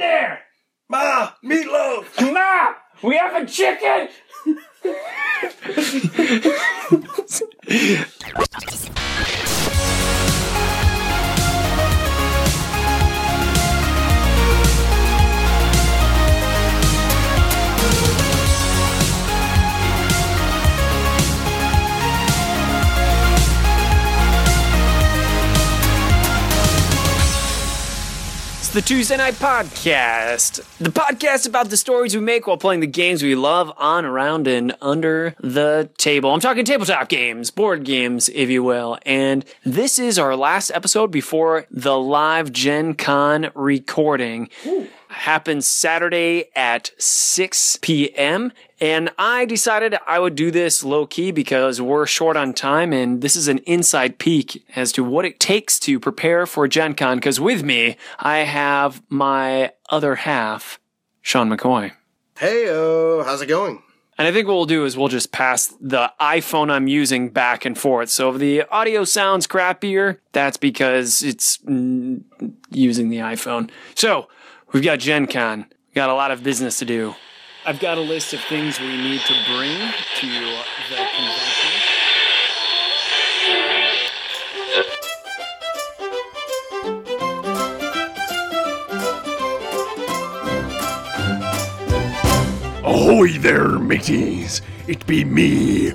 there? Ma, meatloaf. Ma, we have a chicken. It's the Tuesday Knight Podcast. The podcast about the stories we make while playing the games we love on, around, and under the table. I'm talking tabletop games, board games, if you will. And this is our last episode before the live Gen Con recording. Happens Saturday at 6 p.m. And I decided I would do this low key because we're short on time and this is an inside peek as to what it takes to prepare for Gen Con. Because with me, I have my other half, Sean McCoy. Heyo, how's it going? And I think what we'll do is we'll just pass the iPhone I'm using back and forth. So if the audio sounds crappier, that's because it's using the iPhone. So we've got Gen Con. We got a lot of business to do. I've got a list of things we need to bring to the convention. Ahoy there, mateys! It be me,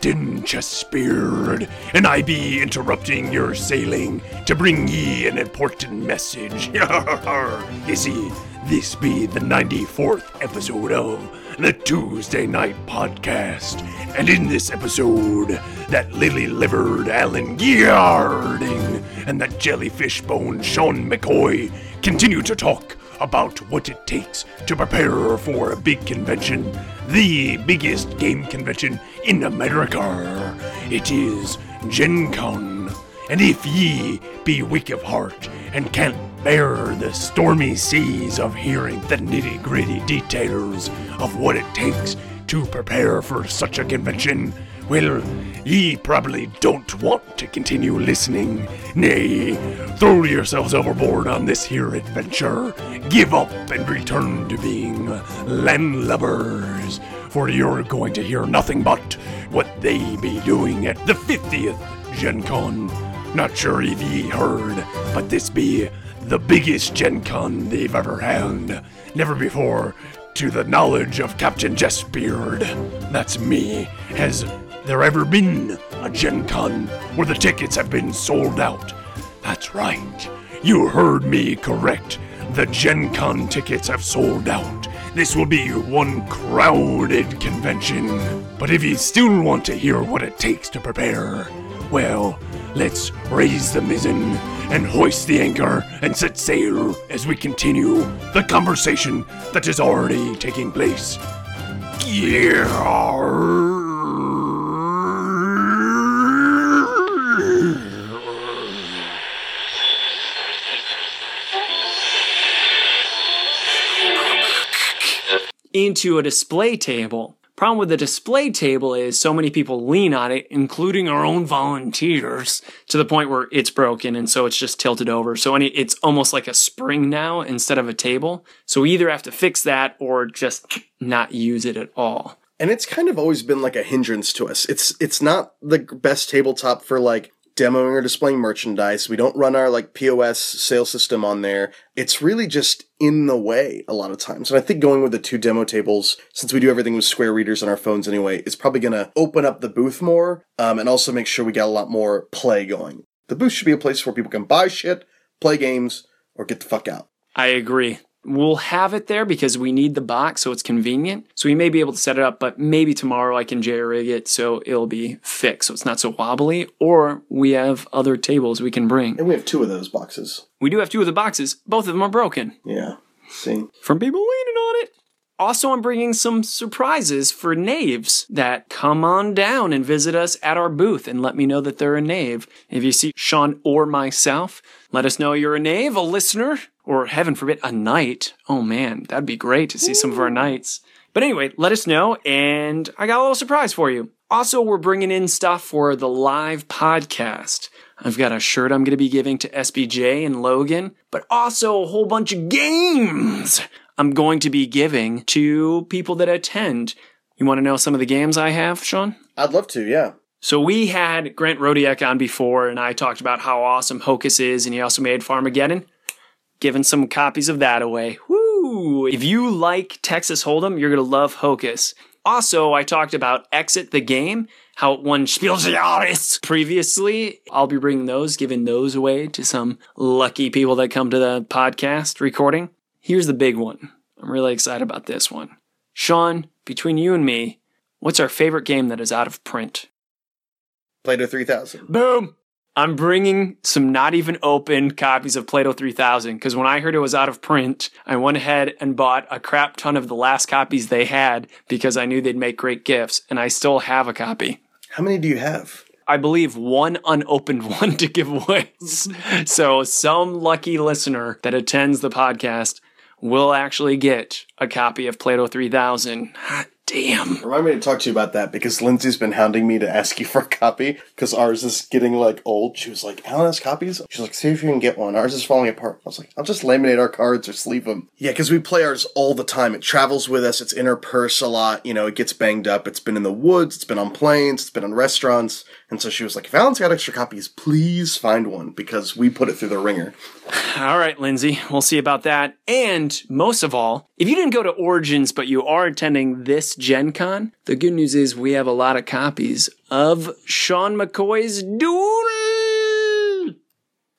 Captain Chessbeard, and I be interrupting your sailing to bring ye an important message. you see, this be the 94th episode of the Tuesday Knight Podcast, and in this episode, that lily-livered Alan Gerding and that jellyfish bone Sean McCoy continue to talk about what it takes to prepare for a big convention, the biggest game convention in America. It is Gen Con. And if ye be weak of heart and can't bear the stormy seas of hearing the nitty gritty details of what it takes to prepare for such a convention, well, ye probably don't want to continue listening. Nay, throw yourselves overboard on this here adventure. Give up and return to being landlubbers, for you're going to hear nothing but what they be doing at the 50th Gen Con. Not sure if ye heard, but this be the biggest Gen Con they've ever had. Never before, to the knowledge of Captain Jess Beard, that's me, has there ever been a Gen Con where the tickets have been sold out. That's right. You heard me correct. The Gen Con tickets have sold out. This will be one crowded convention. But if you still want to hear what it takes to prepare, well, let's raise the mizzen and hoist the anchor and set sail as we continue the conversation that is already taking place. Into a display table. Problem with the display table is so many people lean on it, including our own volunteers, to the point where it's broken and so it's just tilted over. So any, it's almost like a spring now instead of a table. So we either have to fix that or just not use it at all. And it's kind of always been like a hindrance to us. It's it's not the best tabletop for like demoing or displaying merchandise. We don't run our like POS sales system on there. It's really just in the way a lot of times. And I think going with the two demo tables, since we do everything with square readers on our phones anyway, is probably going to open up the booth more um, and also make sure we get a lot more play going. The booth should be a place where people can buy shit, play games, or get the fuck out. I agree. We'll have it there because we need the box so it's convenient. So we may be able to set it up, but maybe tomorrow I can J-rig it so it'll be fixed so it's not so wobbly. Or we have other tables we can bring. And we have two of those boxes. We do have two of the boxes. Both of them are broken Yeah. See? from people leaning on it. Also, I'm bringing some surprises for knaves that come on down and visit us at our booth and let me know that they're a knave. If you see Sean or myself, let us know you're a knave, a listener, or heaven forbid, a knight. Oh man, that'd be great to see some of our knights. But anyway, let us know, and I got a little surprise for you. Also, we're bringing in stuff for the live podcast. I've got a shirt I'm going to be giving to SBJ and Logan, but also a whole bunch of games I'm going to be giving to people that attend. You want to know some of the games I have, Sean? I'd love to, yeah. So we had Grant Rodiek on before, and I talked about how awesome Hocus is, and he also made Farmageddon. Giving some copies of that away. Woo! If you like Texas Hold'em, you're gonna love Hocus. Also, I talked about Exit the Game, how it won Spiel des Jahres previously. I'll be bringing those, giving those away to some lucky people that come to the podcast recording. Here's the big one. I'm really excited about this one. Sean, between you and me, what's our favorite game that is out of print? Plato 3000. Boom! I'm bringing some not even open copies of Plato 3000 because when I heard it was out of print, I went ahead and bought a crap ton of the last copies they had because I knew they'd make great gifts, and I still have a copy. How many do you have? I believe one unopened one to give away. so some lucky listener that attends the podcast will actually get a copy of Plato 3000. Damn. Remind me to talk to you about that because Lindsay's been hounding me to ask you for a copy because ours is getting like old. She was like, Alan has copies? She's like, see if you can get one. Ours is falling apart. I was like, I'll just laminate our cards or sleeve them. Yeah, because we play ours all the time. It travels with us. It's in our purse a lot. You know, it gets banged up. It's been in the woods. It's been on planes. It's been on restaurants. And so she was like, if Alan's got extra copies, please find one because we put it through the ringer. All right, Lindsay, we'll see about that. And most of all, if you didn't go to Origins but you are attending this Gen Con, the good news is we have a lot of copies of Sean McCoy's Duel.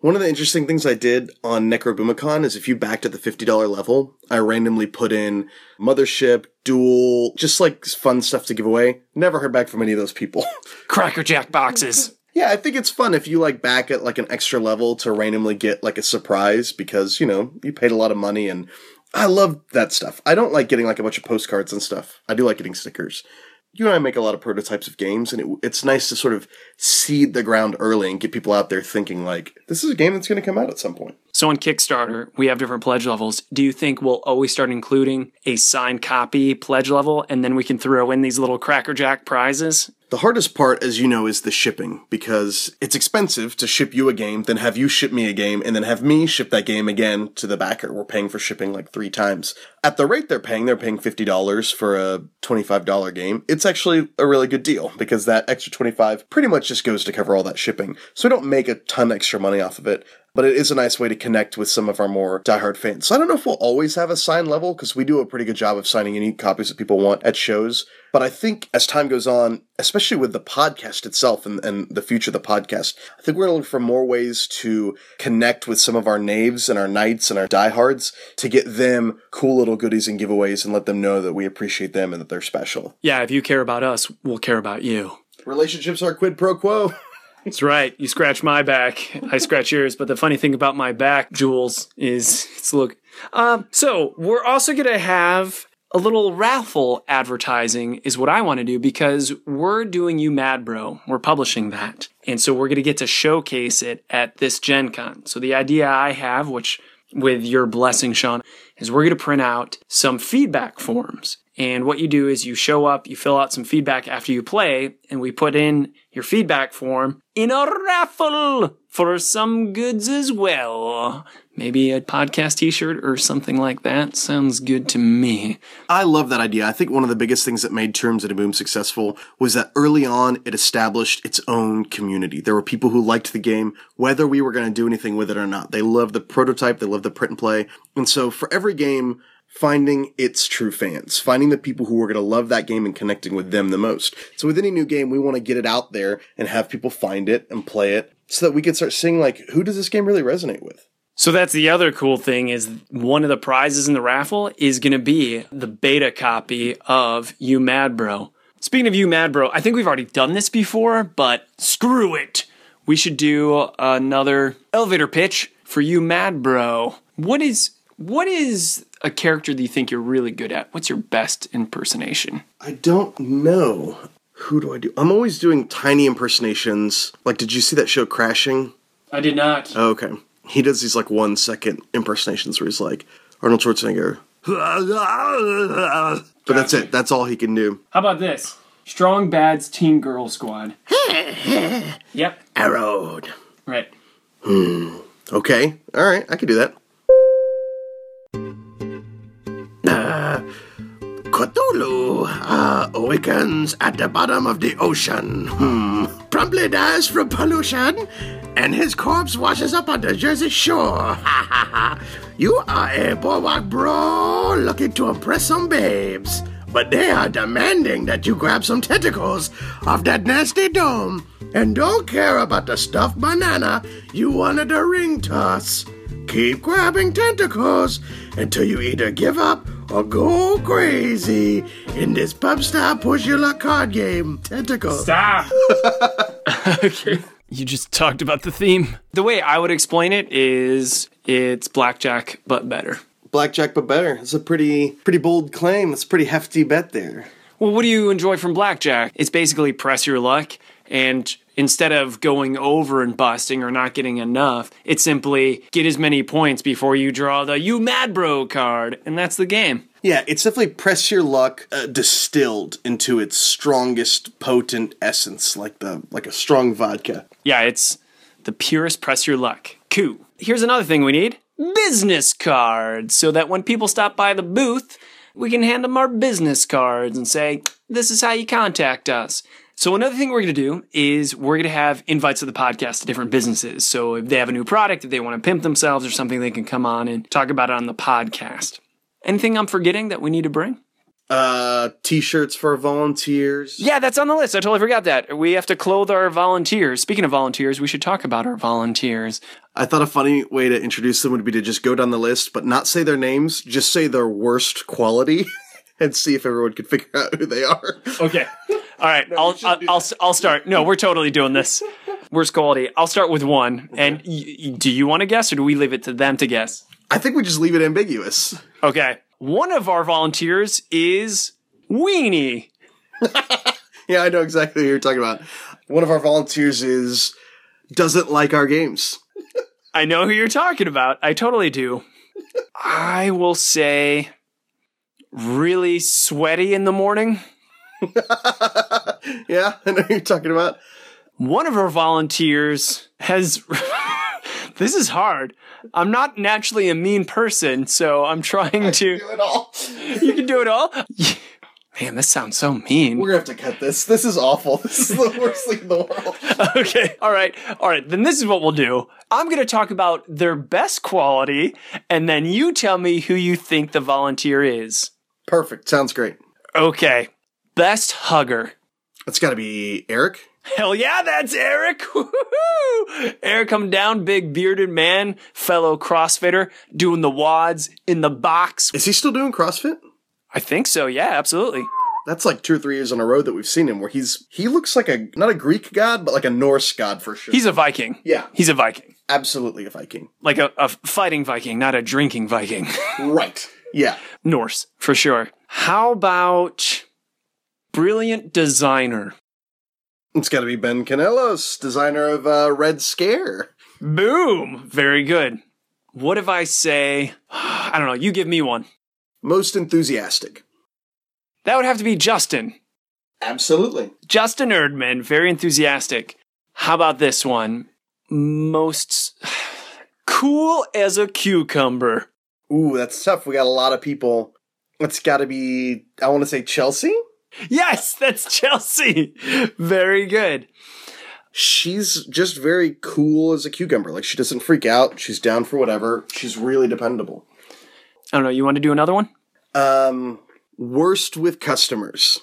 One of the interesting things I did on Necrobumicon is if you backed at the $50 level, I randomly put in Mothership, Duel, just like fun stuff to give away. Never heard back from any of those people. Cracker Jack boxes. yeah, I think it's fun if you like back at like an extra level to randomly get like a surprise because, you know, you paid a lot of money and I love that stuff. I don't like getting like a bunch of postcards and stuff. I do like getting stickers. You and I make a lot of prototypes of games, and it, it's nice to sort of seed the ground early and get people out there thinking like, this is a game that's going to come out at some point. So on Kickstarter, we have different pledge levels. Do you think we'll always start including a signed copy pledge level and then we can throw in these little Cracker Jack prizes? The hardest part, as you know, is the shipping because it's expensive to ship you a game, then have you ship me a game, and then have me ship that game again to the backer. We're paying for shipping like three times. At the rate they're paying, they're paying $50 for a $25 game. It's actually a really good deal because that extra 25 pretty much just goes to cover all that shipping. So we don't make a ton extra money off of it but it is a nice way to connect with some of our more diehard fans. So I don't know if we'll always have a sign level because we do a pretty good job of signing unique copies that people want at shows. But I think as time goes on, especially with the podcast itself and, and the future of the podcast, I think we're going to look for more ways to connect with some of our knaves and our knights and our diehards to get them cool little goodies and giveaways and let them know that we appreciate them and that they're special. Yeah, if you care about us, we'll care about you. Relationships are quid pro quo. That's right. You scratch my back, I scratch yours. But the funny thing about my back, Jules, is it's look. Um, so we're also gonna have a little raffle advertising is what I want to do because we're doing you mad bro. We're publishing that. And so we're going to get to showcase it at this Gen Con. So the idea I have, which with your blessing, Sean, is we're going to print out some feedback forms. And what you do is you show up, you fill out some feedback after you play, and we put in your feedback form in a raffle for some goods as well. Maybe a podcast t shirt or something like that. Sounds good to me. I love that idea. I think one of the biggest things that made Terms at a Boom successful was that early on it established its own community. There were people who liked the game, whether we were going to do anything with it or not. They loved the prototype, they loved the print and play. And so for every game, finding its true fans, finding the people who are going to love that game and connecting with them the most. So with any new game, we want to get it out there and have people find it and play it so that we can start seeing like, who does this game really resonate with? So that's the other cool thing is one of the prizes in the raffle is going to be the beta copy of You Mad Bro. Speaking of You Mad Bro, I think we've already done this before, but screw it. We should do another elevator pitch for You Mad Bro. What is what is a character that you think you're really good at? What's your best impersonation? I don't know. Who do I do? I'm always doing tiny impersonations. Like, did you see that show Crashing? I did not. Oh, okay. He does these like one second impersonations where he's like Arnold Schwarzenegger. But that's it. That's all he can do. How about this? Strong Bad's Teen Girl Squad. yep. Arrowed. Right. Hmm. Okay. All right. I can do that. Cthulhu uh, awakens at the bottom of the ocean. Hmm. Promptly dies from pollution, and his corpse washes up on the Jersey Shore. You are a boardwalk bro looking to impress some babes. But they are demanding that you grab some tentacles off that nasty dome and don't care about the stuffed banana you wanted to ring toss. Keep grabbing tentacles until you either give up or go crazy in this pub style push your luck card game. Tentacles. Stop. okay. You just talked about the theme. The way I would explain it is it's blackjack but better. Blackjack, but better. It's a pretty, pretty bold claim. It's a pretty hefty bet there. Well, what do you enjoy from blackjack? It's basically press your luck, and instead of going over and busting or not getting enough, it's simply get as many points before you draw the you mad bro card, and that's the game. Yeah, it's definitely press your luck uh, distilled into its strongest, potent essence, like the like a strong vodka. Yeah, it's the purest press your luck. Cool. Here's another thing we need business cards, so that when people stop by the booth, we can hand them our business cards and say, this is how you contact us. So another thing we're going to do is we're going to have invites to the podcast to different businesses. So if they have a new product, if they want to pimp themselves or something, they can come on and talk about it on the podcast. Anything I'm forgetting that we need to bring? Uh, t-shirts for volunteers. Yeah, that's on the list. I totally forgot that. We have to clothe our volunteers. Speaking of volunteers, we should talk about our volunteers. I thought a funny way to introduce them would be to just go down the list, but not say their names, just say their worst quality, and see if everyone could figure out who they are. Okay. All right. I'll, I'll, I'll, I'll start. No, we're totally doing this. Worst quality. I'll start with one. And y- y- do you want to guess or do we leave it to them to guess? I think we just leave it ambiguous. Okay. One of our volunteers is Weenie. Yeah, I know exactly who you're talking about. One of our volunteers is doesn't like our games. I know who you're talking about. I totally do. I will say really sweaty in the morning. Yeah, I know who you're talking about. One of our volunteers has. this is hard. I'm not naturally a mean person, so I'm trying to. Do it all. You can do it all? Man, this sounds so mean. We're gonna have to cut this. This is awful. This is the worst thing in the world. okay. All right. All right. Then this is what we'll do. I'm going to talk about their best quality, and then you tell me who you think the volunteer is. Perfect. Sounds great. Okay. Best hugger. It's got to be Eric. Hell yeah, that's Eric. Woo-hoo-hoo. Eric come down, big bearded man, fellow CrossFitter, doing the wads in the box. Is he still doing CrossFit? I think so. Yeah, absolutely. That's like two or three years on a row that we've seen him where he's he looks like a not a Greek god, but like a Norse god for sure. He's a Viking. yeah, He's a Viking. absolutely a Viking. Like a, a fighting Viking, not a drinking Viking. Right. Yeah. Norse, for sure. How about brilliant designer? It's got to be Ben Canelos, designer of uh, Red Scare. Boom! Very good. What if I say, I don't know, you give me one. Most enthusiastic. That would have to be Justin. Absolutely. Justin Erdman, very enthusiastic. How about this one? Most cool as a cucumber. Ooh, that's tough. We got a lot of people. It's got to be. I want to say Chelsea. Yes, that's Chelsea. Very good. She's just very cool as a cucumber. Like she doesn't freak out. She's down for whatever. She's really dependable. I don't know, you want to do another one? Um, worst with customers.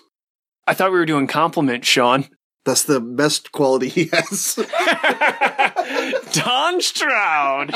I thought we were doing compliments, Sean. That's the best quality he has. Don Stroud.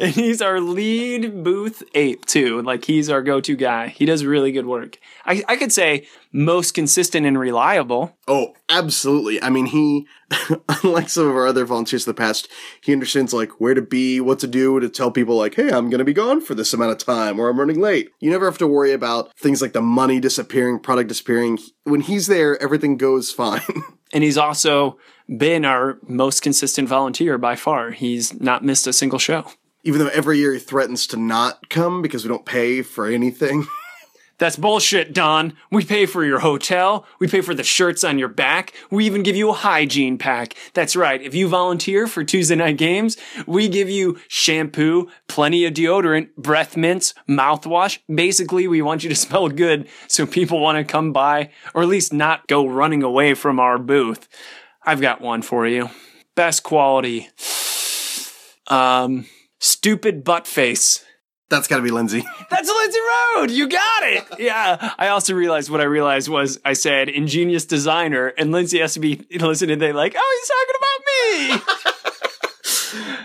and he's our lead booth ape, too. Like, he's our go to guy. He does really good work. I, I could say most consistent and reliable. oh, absolutely. I mean, he, unlike some of our other volunteers in the past, he understands like where to be, what to do to tell people like, hey, I'm going to be gone for this amount of time or I'm running late. You never have to worry about things like the money disappearing, product disappearing. When he's there, everything goes fine. And he's also been our most consistent volunteer by far. He's not missed a single show. Even though every year he threatens to not come because we don't pay for anything. That's bullshit, Don. We pay for your hotel. We pay for the shirts on your back. We even give you a hygiene pack. That's right. If you volunteer for Tuesday Knight Games, we give you shampoo, plenty of deodorant, breath mints, mouthwash. Basically, we want you to smell good so people want to come by or at least not go running away from our booth. I've got one for you. Best quality. Um, stupid butt face. That's got to be Lindsay. That's Lindsay Road. You got it. Yeah. I also realized what I realized was I said ingenious designer, and Lindsay has to be listening. They like, oh, he's talking about me.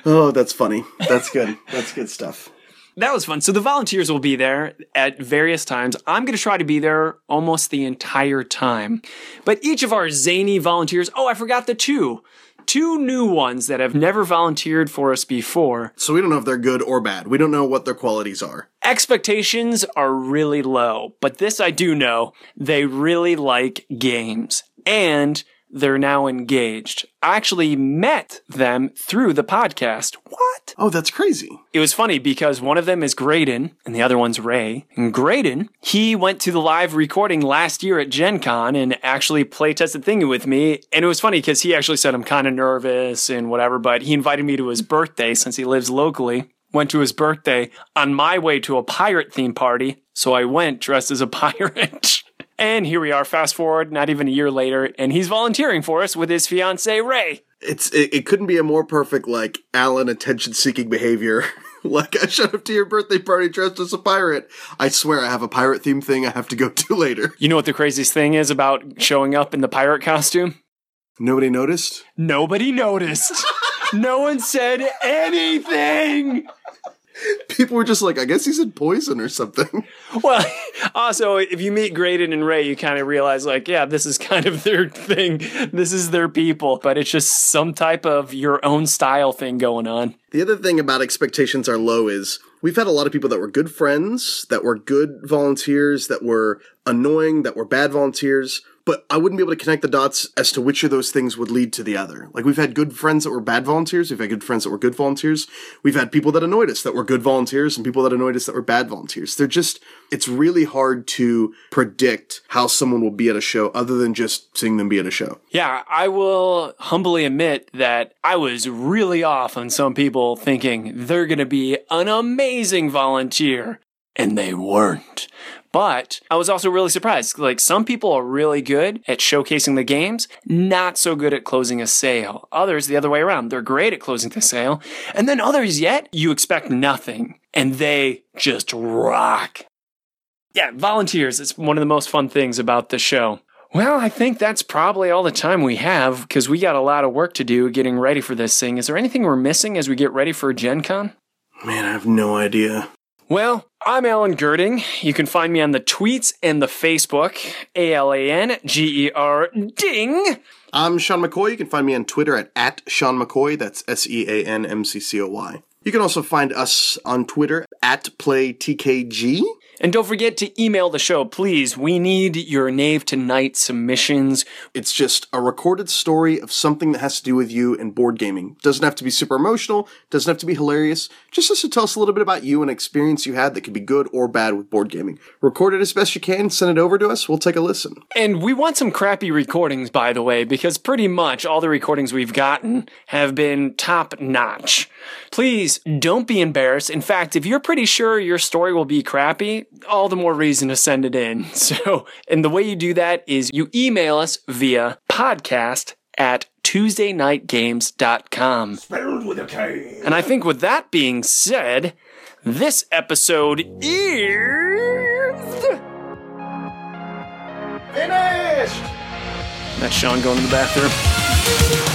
Oh, that's funny. That's good. That's good stuff. that was fun. So the volunteers will be there at various times. I'm going to try to be there almost the entire time. But each of our zany volunteers, oh, I forgot the two. Two new ones that have never volunteered for us before. So we don't know if they're good or bad. We don't know what their qualities are. expectations are really low, but this I do know. They really like games and they're now engaged. I actually met them through the podcast. What? Oh, that's crazy. It was funny because one of them is Graydon and the other one's Ray. And Graydon, he went to the live recording last year at Gen Con and actually play tested thingy with me. And it was funny because he actually said I'm kind of nervous and whatever, but he invited me to his birthday since he lives locally. Went to his birthday on my way to a pirate theme party. So I went dressed as a pirate. And here we are, fast forward, not even a year later, and he's volunteering for us with his fiancee Ray. It's it, it couldn't be a more perfect like Alan attention seeking behavior. like I showed up to your birthday party dressed as a pirate. I swear I have a pirate theme thing I have to go to later. You know what the craziest thing is about showing up in the pirate costume? Nobody noticed. Nobody noticed. no one said anything. People were just like, I guess he said poison or something. Well, also, if you meet Graydon and Ray, you kind of realize, like, yeah, this is kind of their thing. This is their people, but it's just some type of your own style thing going on. The other thing about expectations are low is we've had a lot of people that were good friends, that were good volunteers, that were annoying, that were bad volunteers. But I wouldn't be able to connect the dots as to which of those things would lead to the other. Like we've had good friends that were bad volunteers, we've had good friends that were good volunteers, we've had people that annoyed us that were good volunteers, and people that annoyed us that were bad volunteers. They're just it's really hard to predict how someone will be at a show other than just seeing them be at a show. Yeah, I will humbly admit that I was really off on some people thinking they're going to be an amazing volunteer, and they weren't. But I was also really surprised. Like, some people are really good at showcasing the games, not so good at closing a sale. Others, the other way around, they're great at closing the sale. And then others, yet, you expect nothing, and they just rock. Yeah, volunteers is one of the most fun things about the show. Well, I think that's probably all the time we have because we got a lot of work to do getting ready for this thing. Is there anything we're missing as we get ready for Gen Con? Man, I have no idea. Well, I'm Alan Gerding. You can find me on the tweets and the Facebook. A L A N G E R Ding. I'm Sean McCoy. You can find me on Twitter at, at Sean McCoy. That's S E A N M C C O Y. You can also find us on Twitter at PlayTKG. And don't forget to email the show, please. We need your Knave Tonight submissions. It's just a recorded story of something that has to do with you and board gaming. Doesn't have to be super emotional, doesn't have to be hilarious, just has to tell us a little bit about you and experience you had that could be good or bad with board gaming. Record it as best you can, send it over to us, we'll take a listen. And we want some crappy recordings, by the way, because pretty much all the recordings we've gotten have been top notch. Please don't be embarrassed. In fact, if you're pretty sure your story will be crappy, all the more reason to send it in. So, and the way you do that is you email us via podcast at TuesdayKnightGames.com. Spelled with a K. And I think with that being said, this episode is. Finished! That's Sean going to the bathroom.